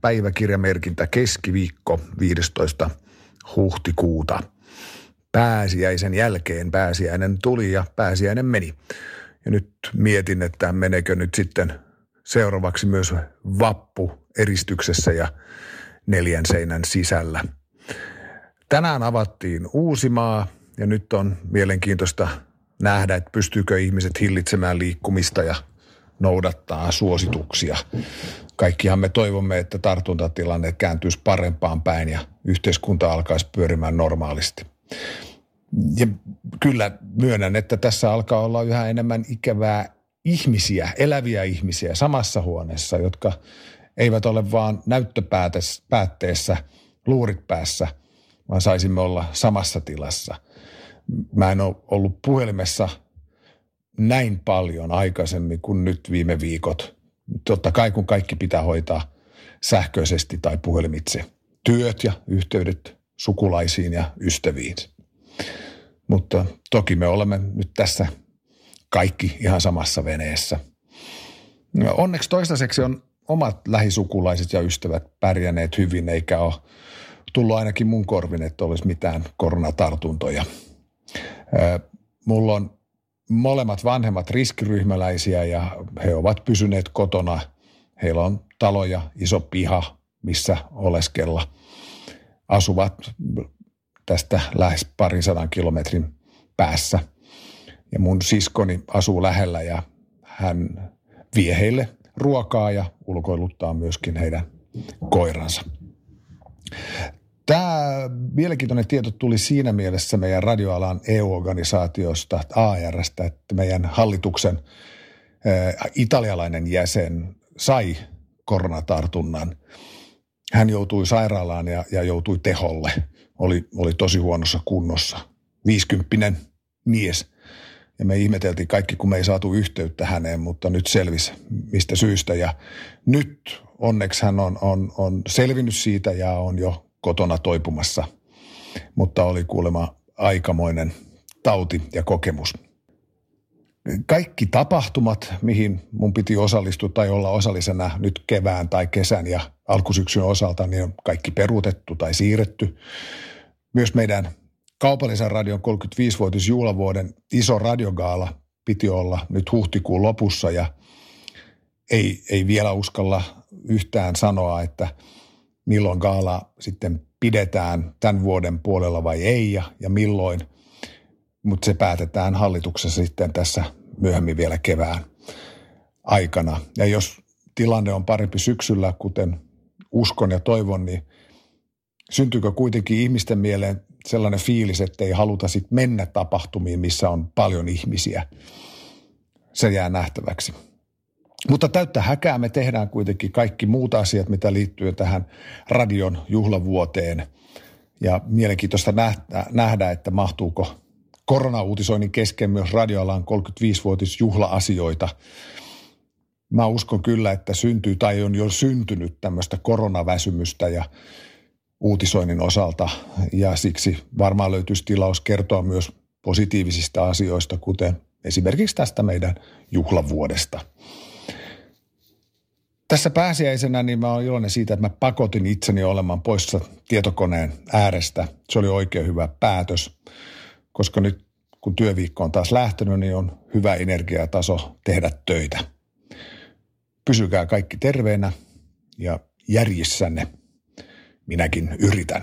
päiväkirjamerkintä keskiviikko 15. huhtikuuta. Pääsiäisen jälkeen pääsiäinen tuli ja pääsiäinen meni. Ja nyt mietin, että menekö nyt sitten seuraavaksi myös vappu eristyksessä ja neljän seinän sisällä. Tänään avattiin Uusimaa ja nyt on mielenkiintoista nähdä, että pystyykö ihmiset hillitsemään liikkumista ja noudattaa suosituksia. Kaikkihan me toivomme, että tartuntatilanne kääntyisi parempaan päin ja yhteiskunta alkaisi pyörimään normaalisti. Ja kyllä myönnän, että tässä alkaa olla yhä enemmän ikävää ihmisiä, eläviä ihmisiä samassa huoneessa, jotka eivät ole vaan näyttöpäätteessä, luurit päässä, vaan saisimme olla samassa tilassa. Mä en ole ollut puhelimessa näin paljon aikaisemmin kuin nyt viime viikot. Totta kai kun kaikki pitää hoitaa sähköisesti tai puhelimitse. Työt ja yhteydet sukulaisiin ja ystäviin. Mutta toki me olemme nyt tässä kaikki ihan samassa veneessä. Onneksi toistaiseksi on omat lähisukulaiset ja ystävät pärjänneet hyvin, eikä ole tullut ainakin mun korvin, että olisi mitään koronatartuntoja. Mulla on molemmat vanhemmat riskiryhmäläisiä ja he ovat pysyneet kotona. Heillä on talo ja iso piha, missä oleskella. Asuvat tästä lähes parin sadan kilometrin päässä. Ja mun siskoni asuu lähellä ja hän vie heille ruokaa ja ulkoiluttaa myöskin heidän koiransa. Tämä mielenkiintoinen tieto tuli siinä mielessä meidän radioalan EU-organisaatiosta, ARstä, että meidän hallituksen ä, italialainen jäsen sai koronatartunnan. Hän joutui sairaalaan ja, ja joutui teholle. Oli, oli tosi huonossa kunnossa. 50 mies. Ja me ihmeteltiin kaikki, kun me ei saatu yhteyttä häneen, mutta nyt selvisi mistä syystä. Ja nyt onneksi hän on, on, on selvinnyt siitä ja on jo kotona toipumassa, mutta oli kuulemma aikamoinen tauti ja kokemus. Kaikki tapahtumat, mihin mun piti osallistua tai olla osallisena nyt kevään tai kesän ja alkusyksyn osalta, niin on kaikki peruutettu tai siirretty. Myös meidän kaupallisen radion 35-vuotisjuhlavuoden iso radiogaala piti olla nyt huhtikuun lopussa ja ei, ei vielä uskalla yhtään sanoa, että – milloin gaala sitten pidetään tämän vuoden puolella vai ei ja, ja milloin. Mutta se päätetään hallituksessa sitten tässä myöhemmin vielä kevään aikana. Ja jos tilanne on parempi syksyllä, kuten uskon ja toivon, niin syntyykö kuitenkin ihmisten mieleen sellainen fiilis, että ei haluta sitten mennä tapahtumiin, missä on paljon ihmisiä. Se jää nähtäväksi. Mutta täyttä häkää me tehdään kuitenkin kaikki muut asiat, mitä liittyy tähän radion juhlavuoteen. Ja mielenkiintoista nähdä, että mahtuuko koronauutisoinnin kesken myös radioalan 35-vuotisjuhla-asioita. Mä uskon kyllä, että syntyy tai on jo syntynyt tämmöistä koronaväsymystä ja uutisoinnin osalta. Ja siksi varmaan löytyisi tilaus kertoa myös positiivisista asioista, kuten esimerkiksi tästä meidän juhlavuodesta – tässä pääsiäisenä niin mä oon iloinen siitä, että mä pakotin itseni olemaan poissa tietokoneen äärestä. Se oli oikein hyvä päätös, koska nyt kun työviikko on taas lähtenyt, niin on hyvä energiataso tehdä töitä. Pysykää kaikki terveenä ja järjissänne. Minäkin yritän.